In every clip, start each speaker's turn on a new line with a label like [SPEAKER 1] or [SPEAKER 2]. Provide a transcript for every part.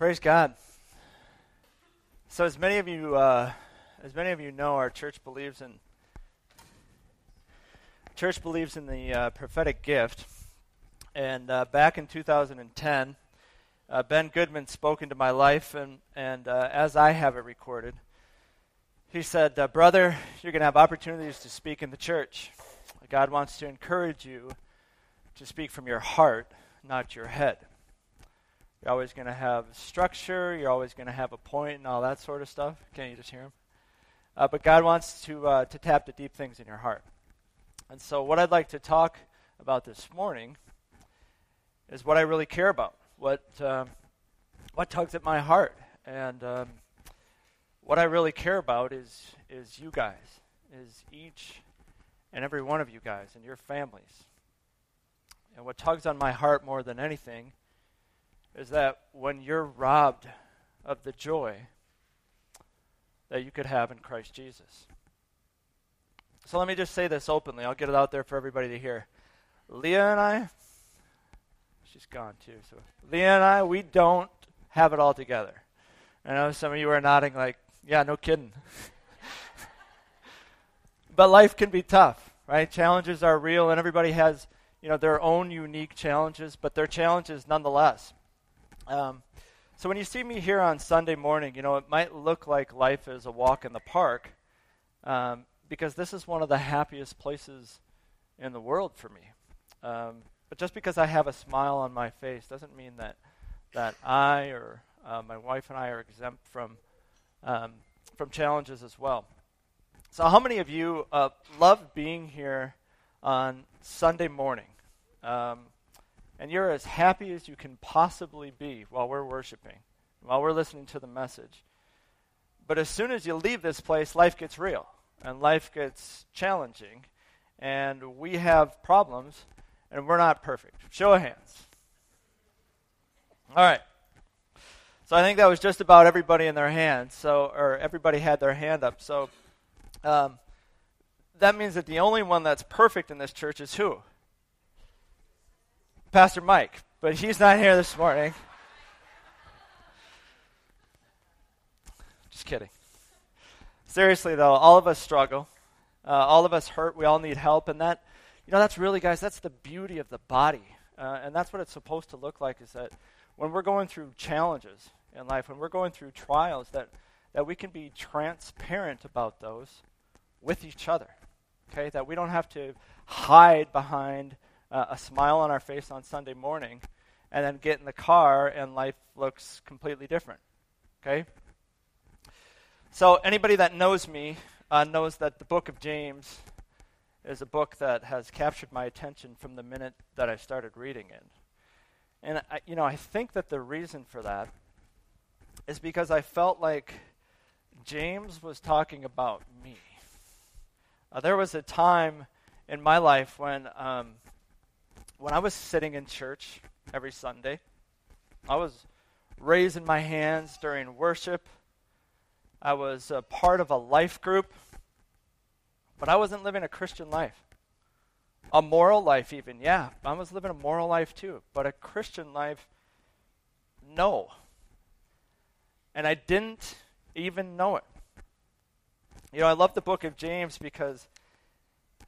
[SPEAKER 1] Praise God. So, as many of you, uh, as many of you know, our church believes in church believes in the uh, prophetic gift. And uh, back in 2010, uh, Ben Goodman spoke into my life, and and uh, as I have it recorded, he said, uh, "Brother, you're going to have opportunities to speak in the church. God wants to encourage you to speak from your heart, not your head." You're always going to have structure. You're always going to have a point and all that sort of stuff. Can't you just hear him? Uh, but God wants to uh, to tap the deep things in your heart. And so, what I'd like to talk about this morning is what I really care about, what um, what tugs at my heart, and um, what I really care about is is you guys, is each and every one of you guys and your families. And what tugs on my heart more than anything is that when you're robbed of the joy that you could have in Christ Jesus. So let me just say this openly. I'll get it out there for everybody to hear. Leah and I, she's gone too. So Leah and I, we don't have it all together. I know some of you are nodding like, yeah, no kidding. but life can be tough, right? Challenges are real, and everybody has, you know, their own unique challenges, but they're challenges nonetheless. Um, so when you see me here on Sunday morning, you know, it might look like life is a walk in the park um, because this is one of the happiest places in the world for me. Um, but just because I have a smile on my face doesn't mean that, that I or uh, my wife and I are exempt from, um, from challenges as well. So, how many of you uh, love being here on Sunday morning? Um, and you're as happy as you can possibly be while we're worshiping, while we're listening to the message. But as soon as you leave this place, life gets real and life gets challenging, and we have problems, and we're not perfect. Show of hands. All right. So I think that was just about everybody in their hands. So, or everybody had their hand up. So, um, that means that the only one that's perfect in this church is who? Pastor Mike, but he's not here this morning. Just kidding. Seriously, though, all of us struggle. Uh, all of us hurt. We all need help. And that, you know, that's really, guys, that's the beauty of the body. Uh, and that's what it's supposed to look like is that when we're going through challenges in life, when we're going through trials, that, that we can be transparent about those with each other. Okay? That we don't have to hide behind uh, a smile on our face on Sunday morning and then get in the car and life looks completely different. Okay? So, anybody that knows me uh, knows that the book of James is a book that has captured my attention from the minute that I started reading it. And, I, you know, I think that the reason for that is because I felt like James was talking about me. Uh, there was a time in my life when um, when I was sitting in church every Sunday, I was raising my hands during worship. I was a part of a life group, but I wasn't living a Christian life. A moral life, even, yeah. I was living a moral life too, but a Christian life, no. And I didn't even know it. You know, I love the book of James because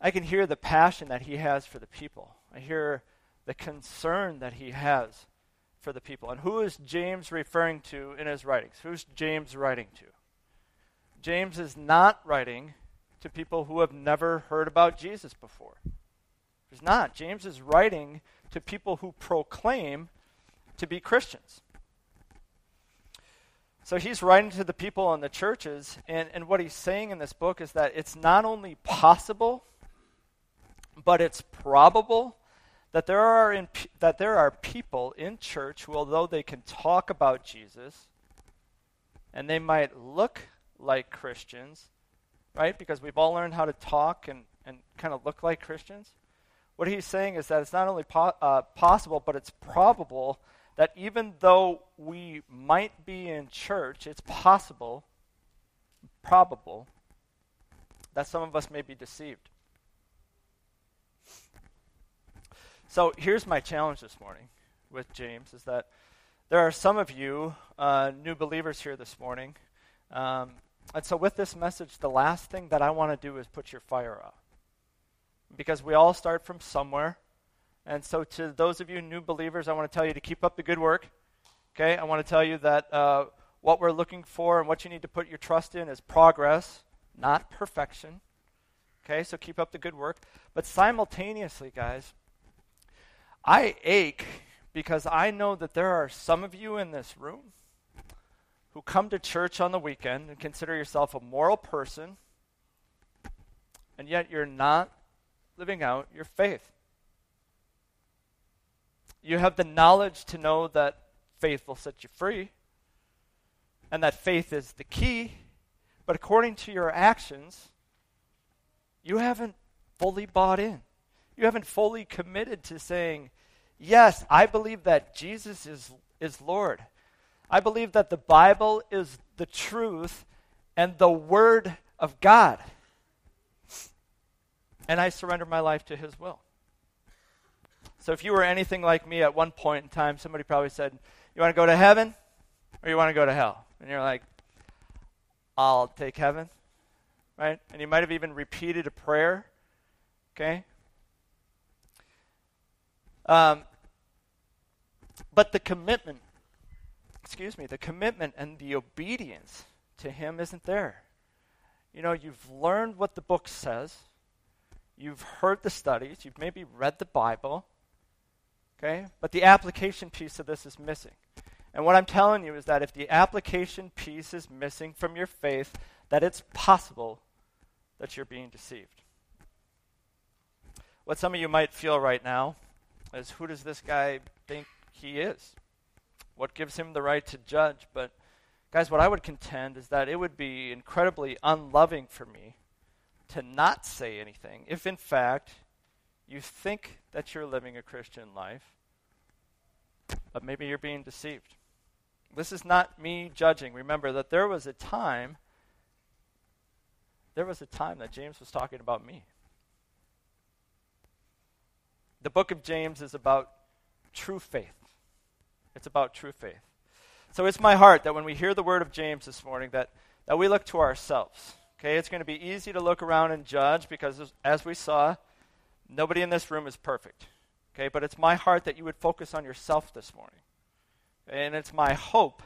[SPEAKER 1] I can hear the passion that he has for the people. I hear the concern that he has for the people. And who is James referring to in his writings? Who's James writing to? James is not writing to people who have never heard about Jesus before. He's not. James is writing to people who proclaim to be Christians. So he's writing to the people in the churches, and, and what he's saying in this book is that it's not only possible, but it's probable that there are in, that there are people in church who, although they can talk about Jesus, and they might look like Christians, right? Because we've all learned how to talk and, and kind of look like Christians. What he's saying is that it's not only po- uh, possible, but it's probable that even though we might be in church, it's possible, probable, that some of us may be deceived. So here's my challenge this morning with James is that there are some of you uh, new believers here this morning. Um, and so, with this message, the last thing that I want to do is put your fire out. Because we all start from somewhere. And so, to those of you new believers, I want to tell you to keep up the good work. Okay? I want to tell you that uh, what we're looking for and what you need to put your trust in is progress, not perfection. Okay? So, keep up the good work. But simultaneously, guys, I ache because I know that there are some of you in this room who come to church on the weekend and consider yourself a moral person, and yet you're not living out your faith. You have the knowledge to know that faith will set you free, and that faith is the key, but according to your actions, you haven't fully bought in. You haven't fully committed to saying, Yes, I believe that Jesus is, is Lord. I believe that the Bible is the truth and the Word of God. And I surrender my life to His will. So if you were anything like me at one point in time, somebody probably said, You want to go to heaven or you want to go to hell? And you're like, I'll take heaven. Right? And you might have even repeated a prayer. Okay? Um, but the commitment excuse me, the commitment and the obedience to Him isn't there. You know, you've learned what the book says, you've heard the studies, you've maybe read the Bible, okay? But the application piece of this is missing. And what I'm telling you is that if the application piece is missing from your faith, that it's possible that you're being deceived. What some of you might feel right now is who does this guy think he is? what gives him the right to judge. But, guys, what I would contend is that it would be incredibly unloving for me to not say anything if, in fact, you think that you're living a Christian life, but maybe you're being deceived. This is not me judging. Remember that there was a time there was a time that James was talking about me. The book of James is about true faith. It's about true faith. So it's my heart that when we hear the word of James this morning, that, that we look to ourselves. Okay, it's going to be easy to look around and judge because, as we saw, nobody in this room is perfect. Okay, but it's my heart that you would focus on yourself this morning. And it's my hope,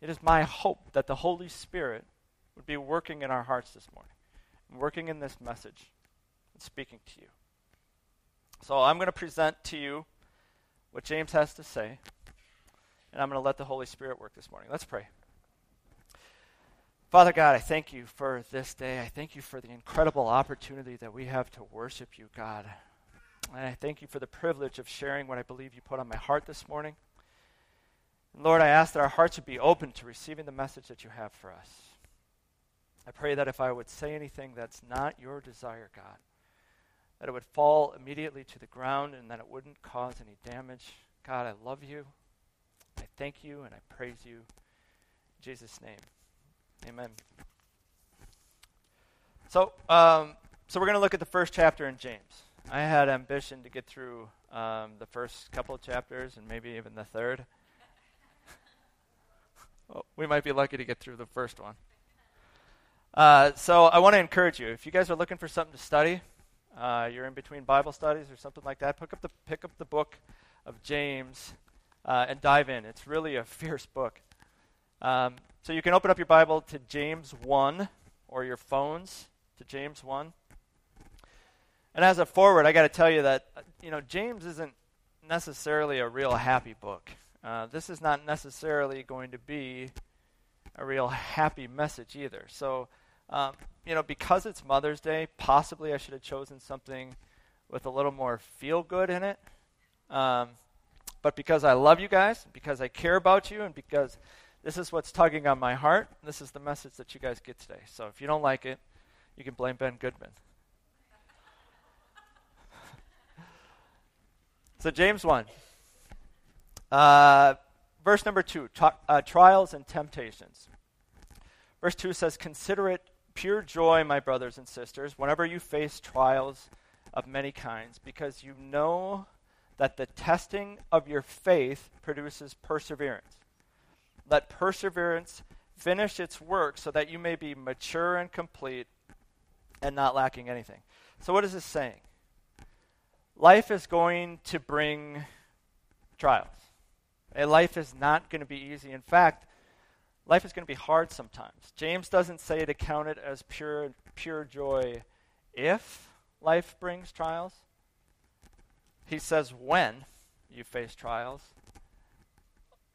[SPEAKER 1] it is my hope that the Holy Spirit would be working in our hearts this morning, working in this message, and speaking to you. So I'm going to present to you what James has to say, and I'm going to let the Holy Spirit work this morning. Let's pray. Father God, I thank you for this day. I thank you for the incredible opportunity that we have to worship you, God. And I thank you for the privilege of sharing what I believe you put on my heart this morning. And Lord, I ask that our hearts would be open to receiving the message that you have for us. I pray that if I would say anything that's not your desire, God, that it would fall immediately to the ground and that it wouldn't cause any damage. God, I love you. I thank you and I praise you. In Jesus' name. Amen. So, um, so we're going to look at the first chapter in James. I had ambition to get through um, the first couple of chapters and maybe even the third. well, we might be lucky to get through the first one. Uh, so I want to encourage you. If you guys are looking for something to study, uh, you're in between Bible studies or something like that, pick up the, pick up the book of James uh, and dive in. It's really a fierce book. Um, so you can open up your Bible to James 1 or your phones to James 1. And as a forward, I got to tell you that you know James isn't necessarily a real happy book. Uh, this is not necessarily going to be a real happy message either. So um, you know, because it's Mother's Day, possibly I should have chosen something with a little more feel good in it. Um, but because I love you guys, because I care about you, and because this is what's tugging on my heart, this is the message that you guys get today. So if you don't like it, you can blame Ben Goodman. so, James 1. Uh, verse number 2 uh, trials and temptations. Verse 2 says, Consider it pure joy, my brothers and sisters, whenever you face trials of many kinds, because you know that the testing of your faith produces perseverance. Let perseverance finish its work so that you may be mature and complete and not lacking anything. So, what is this saying? Life is going to bring trials. And life is not going to be easy. In fact, life is going to be hard sometimes. James doesn't say to count it as pure pure joy if life brings trials. He says when you face trials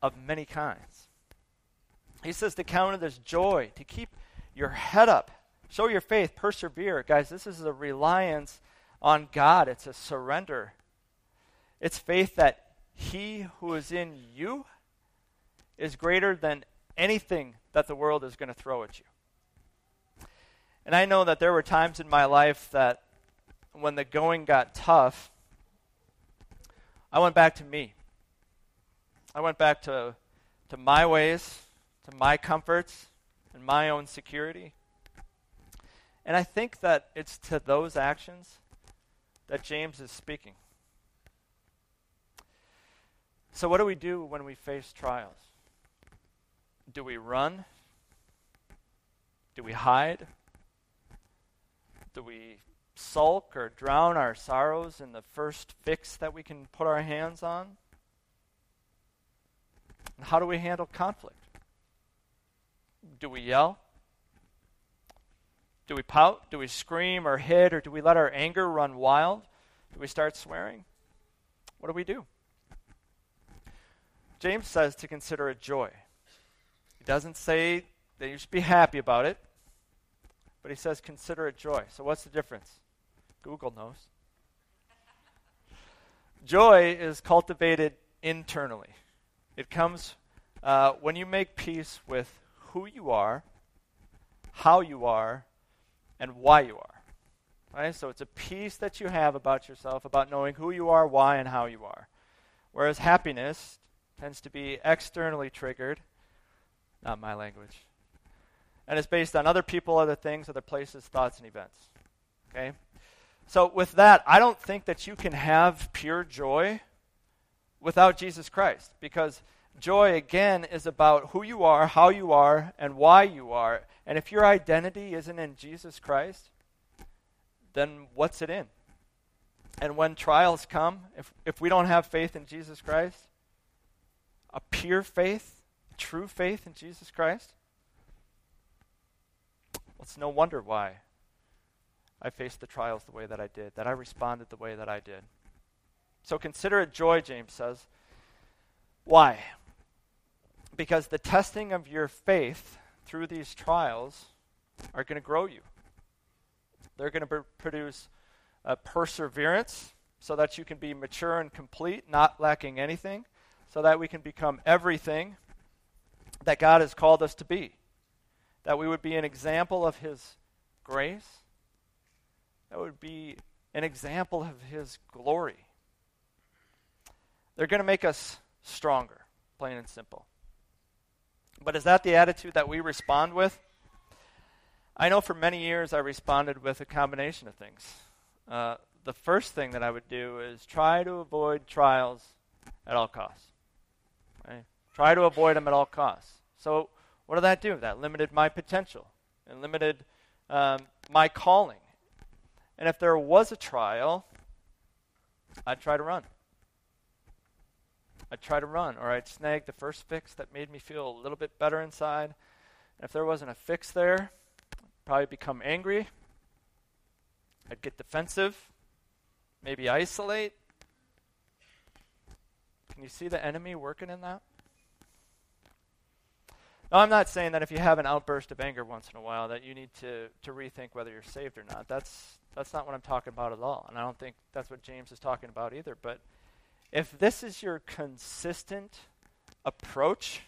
[SPEAKER 1] of many kinds. He says to count it as joy, to keep your head up, show your faith, persevere. Guys, this is a reliance on God, it's a surrender. It's faith that He who is in you is greater than anything that the world is going to throw at you. And I know that there were times in my life that when the going got tough, I went back to me. I went back to, to my ways, to my comforts, and my own security. And I think that it's to those actions that James is speaking. So, what do we do when we face trials? Do we run? Do we hide? Do we sulk or drown our sorrows in the first fix that we can put our hands on? And how do we handle conflict? Do we yell? Do we pout? Do we scream or hit? Or do we let our anger run wild? Do we start swearing? What do we do? James says to consider it joy. Doesn't say that you should be happy about it, but he says consider it joy. So, what's the difference? Google knows. Joy is cultivated internally, it comes uh, when you make peace with who you are, how you are, and why you are. Right? So it's a peace that you have about yourself, about knowing who you are, why, and how you are. Whereas happiness tends to be externally triggered, not my language, and it's based on other people, other things, other places, thoughts, and events. Okay? So, with that, I don't think that you can have pure joy without Jesus Christ because joy, again, is about who you are, how you are, and why you are. And if your identity isn't in Jesus Christ, then what's it in? And when trials come, if, if we don't have faith in Jesus Christ, a pure faith, true faith in Jesus Christ, well, it's no wonder why I faced the trials the way that I did, that I responded the way that I did. So consider it joy, James says. Why? Because the testing of your faith through these trials are going to grow you. They're going to produce a perseverance so that you can be mature and complete, not lacking anything, so that we can become everything that God has called us to be. That we would be an example of His grace, that would be an example of His glory. They're going to make us stronger, plain and simple. But is that the attitude that we respond with? I know for many years I responded with a combination of things. Uh, the first thing that I would do is try to avoid trials at all costs. Try to avoid them at all costs. So, what did that do? That limited my potential and limited um, my calling. And if there was a trial, I'd try to run. I'd try to run, or I'd snag the first fix that made me feel a little bit better inside. And if there wasn't a fix there, I'd probably become angry. I'd get defensive, maybe isolate. Can you see the enemy working in that? Now, I'm not saying that if you have an outburst of anger once in a while that you need to, to rethink whether you're saved or not. That's, that's not what I'm talking about at all. And I don't think that's what James is talking about either. But if this is your consistent approach,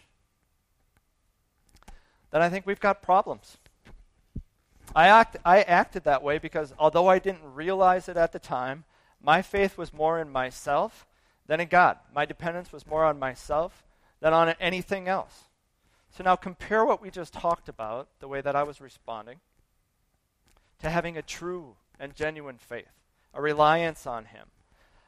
[SPEAKER 1] then I think we've got problems. I, act, I acted that way because although I didn't realize it at the time, my faith was more in myself than in God. My dependence was more on myself than on anything else. So now compare what we just talked about, the way that I was responding, to having a true and genuine faith, a reliance on Him,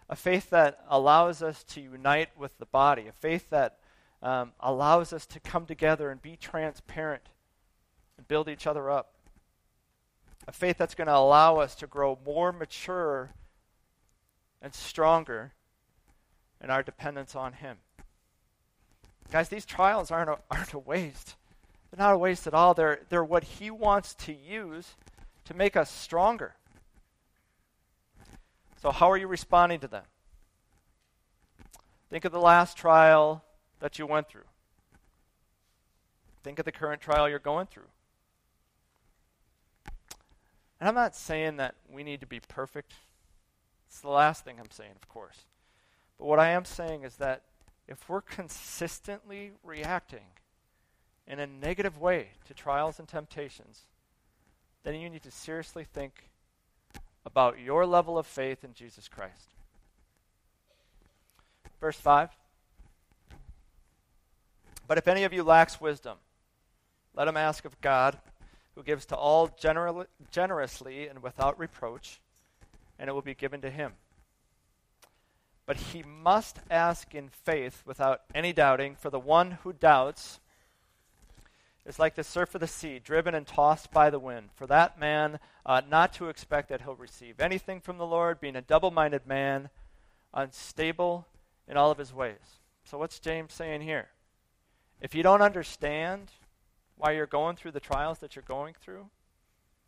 [SPEAKER 1] a faith that allows us to unite with the body, a faith that um, allows us to come together and be transparent and build each other up, a faith that's going to allow us to grow more mature and stronger in our dependence on Him. Guys, these trials aren't a, aren't a waste. They're not a waste at all. They're, they're what He wants to use to make us stronger. So, how are you responding to them? Think of the last trial that you went through. Think of the current trial you're going through. And I'm not saying that we need to be perfect. It's the last thing I'm saying, of course. But what I am saying is that if we're consistently reacting in a negative way to trials and temptations, then you need to seriously think about your level of faith in Jesus Christ. Verse 5 But if any of you lacks wisdom, let him ask of God, who gives to all gener- generously and without reproach, and it will be given to him. But he must ask in faith without any doubting, for the one who doubts is like the surf of the sea, driven and tossed by the wind. For that man uh, not to expect that he'll receive anything from the Lord, being a double minded man, unstable in all of his ways. So, what's James saying here? If you don't understand why you're going through the trials that you're going through,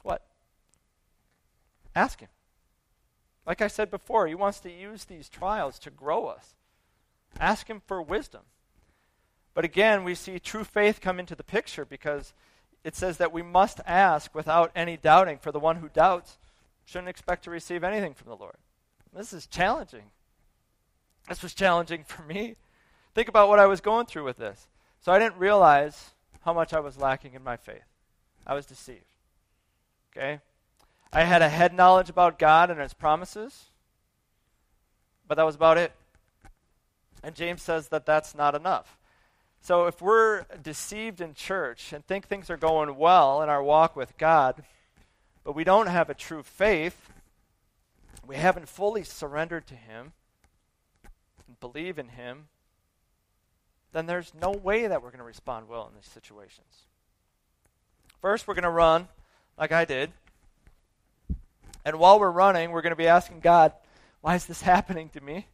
[SPEAKER 1] what? Ask him. Like I said before, he wants to use these trials to grow us. Ask him for wisdom. But again, we see true faith come into the picture because it says that we must ask without any doubting, for the one who doubts shouldn't expect to receive anything from the Lord. This is challenging. This was challenging for me. Think about what I was going through with this. So I didn't realize how much I was lacking in my faith. I was deceived. Okay? I had a head knowledge about God and his promises, but that was about it. And James says that that's not enough. So if we're deceived in church and think things are going well in our walk with God, but we don't have a true faith, we haven't fully surrendered to Him and believe in Him, then there's no way that we're going to respond well in these situations. First, we're going to run like I did. And while we're running, we're going to be asking God, why is this happening to me?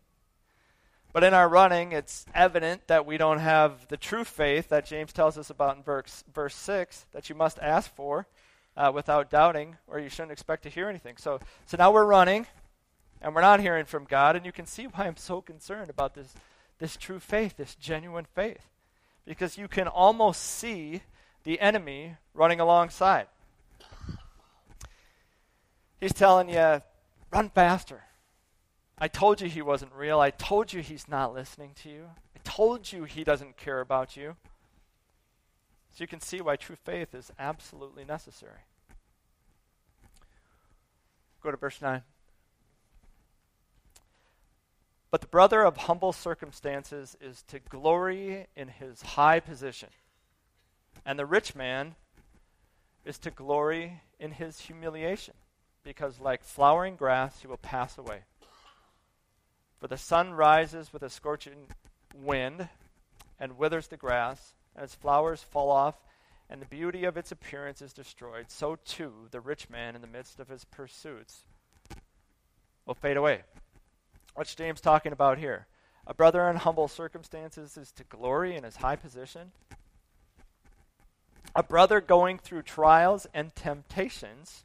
[SPEAKER 1] But in our running, it's evident that we don't have the true faith that James tells us about in verse, verse 6 that you must ask for uh, without doubting, or you shouldn't expect to hear anything. So, so now we're running, and we're not hearing from God, and you can see why I'm so concerned about this, this true faith, this genuine faith. Because you can almost see the enemy running alongside. He's telling you, run faster I told you he wasn't real. I told you he's not listening to you. I told you he doesn't care about you. So you can see why true faith is absolutely necessary. Go to verse 9. But the brother of humble circumstances is to glory in his high position, and the rich man is to glory in his humiliation, because like flowering grass he will pass away. For the sun rises with a scorching wind and withers the grass, and its flowers fall off, and the beauty of its appearance is destroyed. So too the rich man in the midst of his pursuits will fade away. What's James talking about here? A brother in humble circumstances is to glory in his high position. A brother going through trials and temptations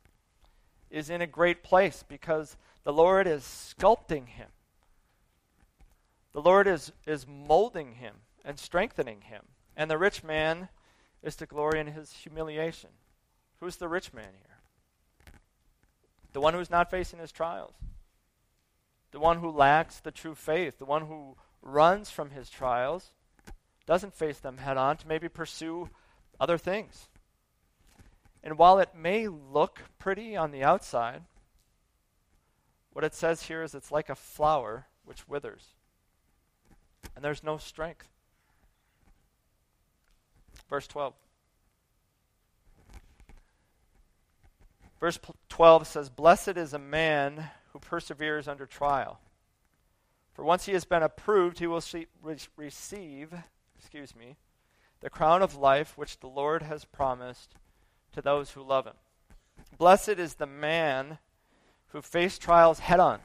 [SPEAKER 1] is in a great place because the Lord is sculpting him. The Lord is, is molding him and strengthening him. And the rich man is to glory in his humiliation. Who's the rich man here? The one who's not facing his trials. The one who lacks the true faith. The one who runs from his trials, doesn't face them head on to maybe pursue other things. And while it may look pretty on the outside, what it says here is it's like a flower which withers and there's no strength. Verse 12. Verse 12 says, Blessed is a man who perseveres under trial. For once he has been approved, he will see, re- receive, excuse me, the crown of life which the Lord has promised to those who love him. Blessed is the man who faced trials head on,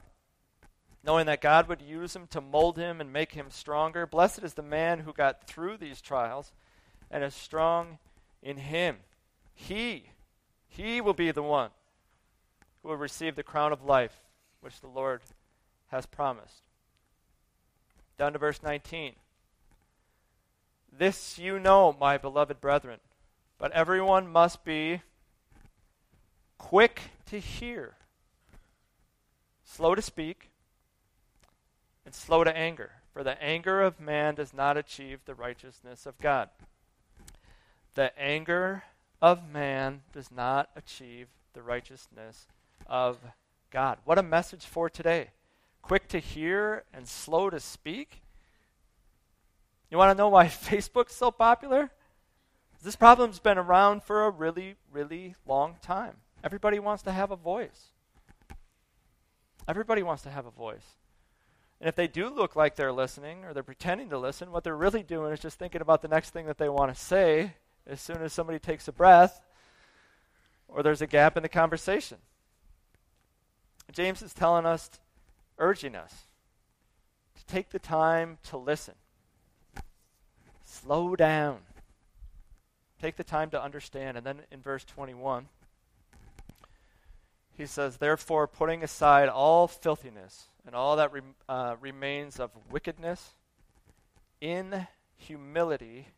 [SPEAKER 1] knowing that God would use him to mold him and make him stronger. Blessed is the man who got through these trials and is strong in him. He, he will be the one who will receive the crown of life which the Lord has promised. Down to verse 19. This you know, my beloved brethren, but everyone must be quick to hear, slow to speak, and slow to anger. For the anger of man does not achieve the righteousness of God. The anger of man does not achieve the righteousness of God. What a message for today. Quick to hear and slow to speak. You want to know why Facebook's so popular? This problem's been around for a really, really long time. Everybody wants to have a voice. Everybody wants to have a voice. And if they do look like they're listening or they're pretending to listen, what they're really doing is just thinking about the next thing that they want to say as soon as somebody takes a breath or there's a gap in the conversation. James is telling us, urging us to take the time to listen. Slow down. Take the time to understand. And then in verse 21, he says, Therefore, putting aside all filthiness and all that re- uh, remains of wickedness, in humility,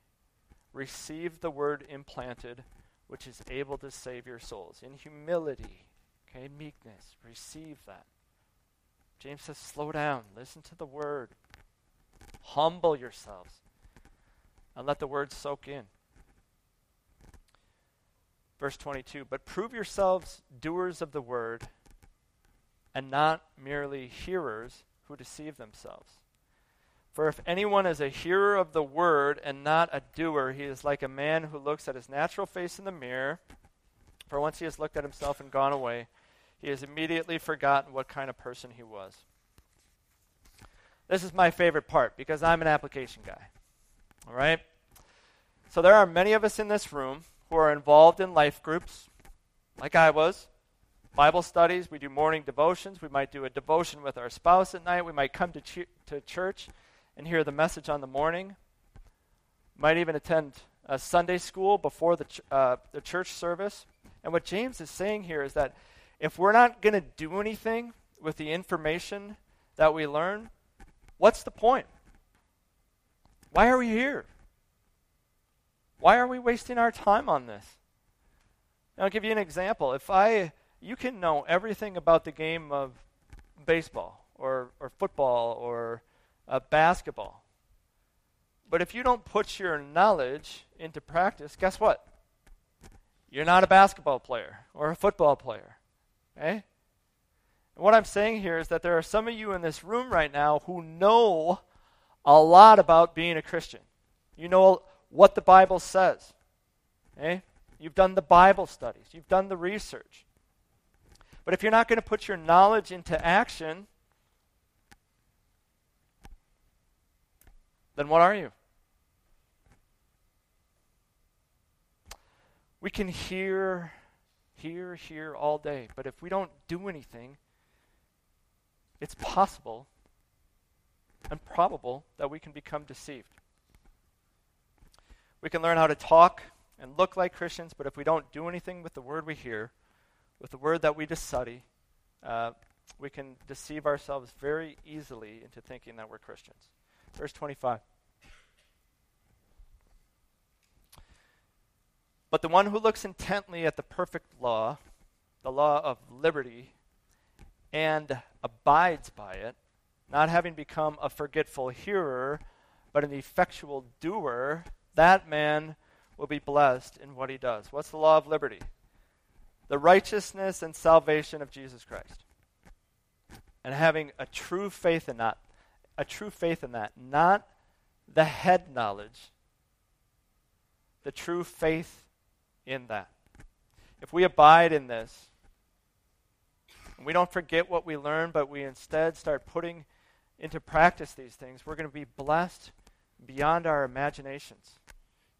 [SPEAKER 1] receive the word implanted, which is able to save your souls. In humility, Okay, meekness. Receive that. James says, slow down. Listen to the word. Humble yourselves. And let the word soak in. Verse 22 But prove yourselves doers of the word, and not merely hearers who deceive themselves. For if anyone is a hearer of the word and not a doer, he is like a man who looks at his natural face in the mirror. For once he has looked at himself and gone away, he has immediately forgotten what kind of person he was. This is my favorite part because I'm an application guy. All right? So there are many of us in this room who are involved in life groups, like I was. Bible studies, we do morning devotions. We might do a devotion with our spouse at night. We might come to, ch- to church and hear the message on the morning. Might even attend a Sunday school before the, ch- uh, the church service. And what James is saying here is that if we're not going to do anything with the information that we learn, what's the point? Why are we here? Why are we wasting our time on this? I'll give you an example. If I, you can know everything about the game of baseball or, or football or uh, basketball, but if you don't put your knowledge into practice, guess what? You're not a basketball player or a football player. Okay? And what I'm saying here is that there are some of you in this room right now who know a lot about being a Christian. You know what the Bible says. Okay? You've done the Bible studies, you've done the research. But if you're not going to put your knowledge into action, then what are you? We can hear hear, hear all day. But if we don't do anything, it's possible and probable that we can become deceived. We can learn how to talk and look like Christians, but if we don't do anything with the word we hear, with the word that we just study, uh, we can deceive ourselves very easily into thinking that we're Christians. Verse 25. But the one who looks intently at the perfect law, the law of liberty, and abides by it, not having become a forgetful hearer, but an effectual doer, that man will be blessed in what he does. What's the law of liberty? The righteousness and salvation of Jesus Christ. And having a true faith in that, a true faith in that, not the head knowledge, the true faith in that. If we abide in this, we don't forget what we learn, but we instead start putting into practice these things, we're going to be blessed beyond our imaginations.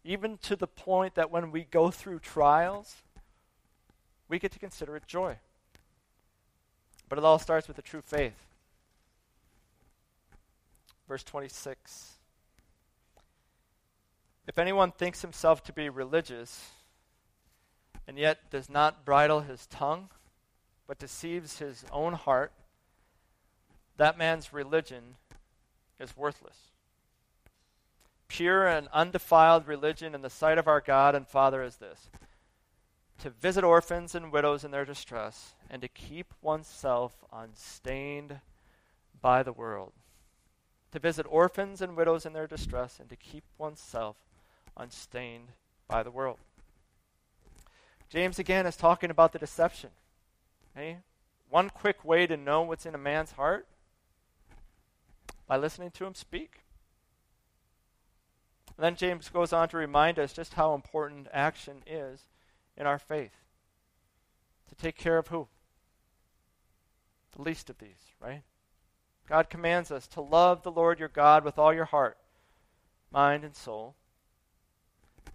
[SPEAKER 1] Even to the point that when we go through trials, we get to consider it joy. But it all starts with a true faith. Verse 26. If anyone thinks himself to be religious, and yet does not bridle his tongue, but deceives his own heart, that man's religion is worthless. Pure and undefiled religion in the sight of our God and Father is this to visit orphans and widows in their distress, and to keep oneself unstained by the world. To visit orphans and widows in their distress, and to keep oneself unstained by the world. James again is talking about the deception. Okay? One quick way to know what's in a man's heart by listening to him speak. And then James goes on to remind us just how important action is in our faith. To take care of who? The least of these, right? God commands us to love the Lord your God with all your heart, mind, and soul,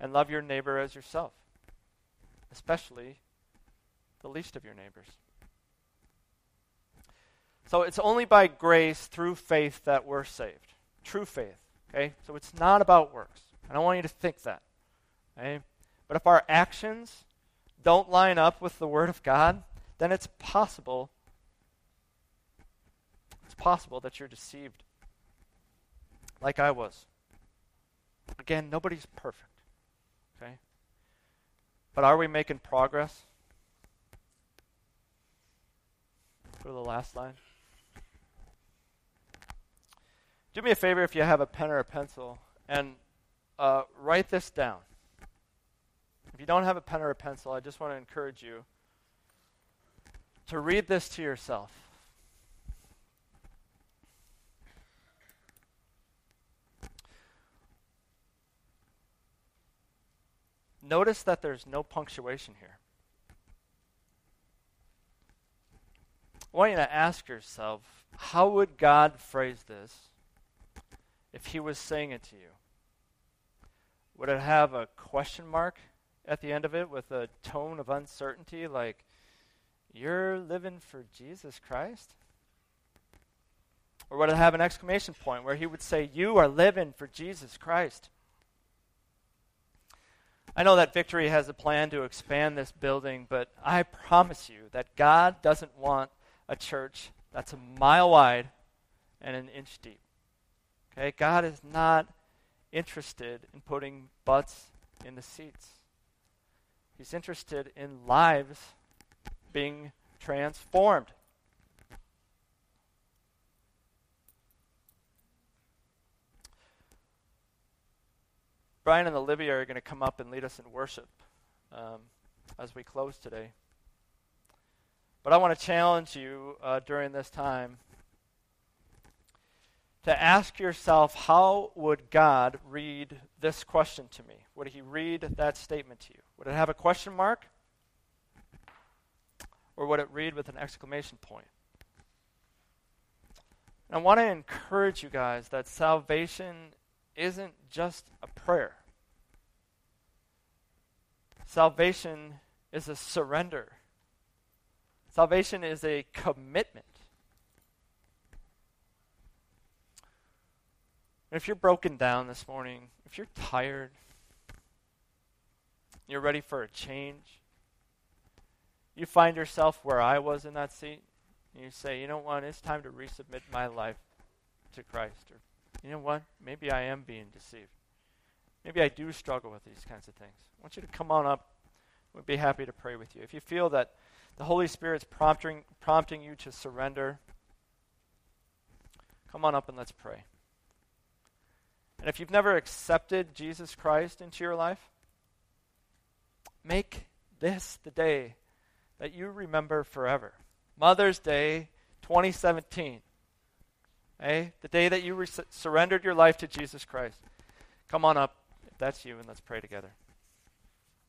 [SPEAKER 1] and love your neighbor as yourself, especially the least of your neighbors. So it's only by grace through faith that we're saved. True faith. Okay? So it's not about works. I don't want you to think that. Okay? But if our actions don't line up with the Word of God, then it's possible. It's possible that you're deceived. Like I was. Again, nobody's perfect. Okay? But are we making progress? To the last line. Do me a favor if you have a pen or a pencil and uh, write this down. If you don't have a pen or a pencil, I just want to encourage you to read this to yourself. Notice that there's no punctuation here. I want you to ask yourself how would God phrase this if He was saying it to you? Would it have a question mark at the end of it with a tone of uncertainty like, You're living for Jesus Christ? Or would it have an exclamation point where he would say, You are living for Jesus Christ? I know that Victory has a plan to expand this building, but I promise you that God doesn't want a church that's a mile wide and an inch deep. Okay? God is not interested in putting butts in the seats. He's interested in lives being transformed. Brian and Olivia are going to come up and lead us in worship um, as we close today. But I want to challenge you uh, during this time to ask yourself how would God read this question to me? Would he read that statement to you? Would it have a question mark? Or would it read with an exclamation point? And I want to encourage you guys that salvation isn't just a prayer. Salvation is a surrender. Salvation is a commitment. And if you're broken down this morning, if you're tired, you're ready for a change, you find yourself where I was in that seat, and you say, you know what, it's time to resubmit my life to Christ. Or, you know what, maybe I am being deceived. Maybe I do struggle with these kinds of things. I want you to come on up. We'd be happy to pray with you. If you feel that the Holy Spirit's prompting, prompting you to surrender, come on up and let's pray. And if you've never accepted Jesus Christ into your life, make this the day that you remember forever. Mother's Day 2017. Eh? The day that you re- surrendered your life to Jesus Christ. Come on up, if that's you, and let's pray together.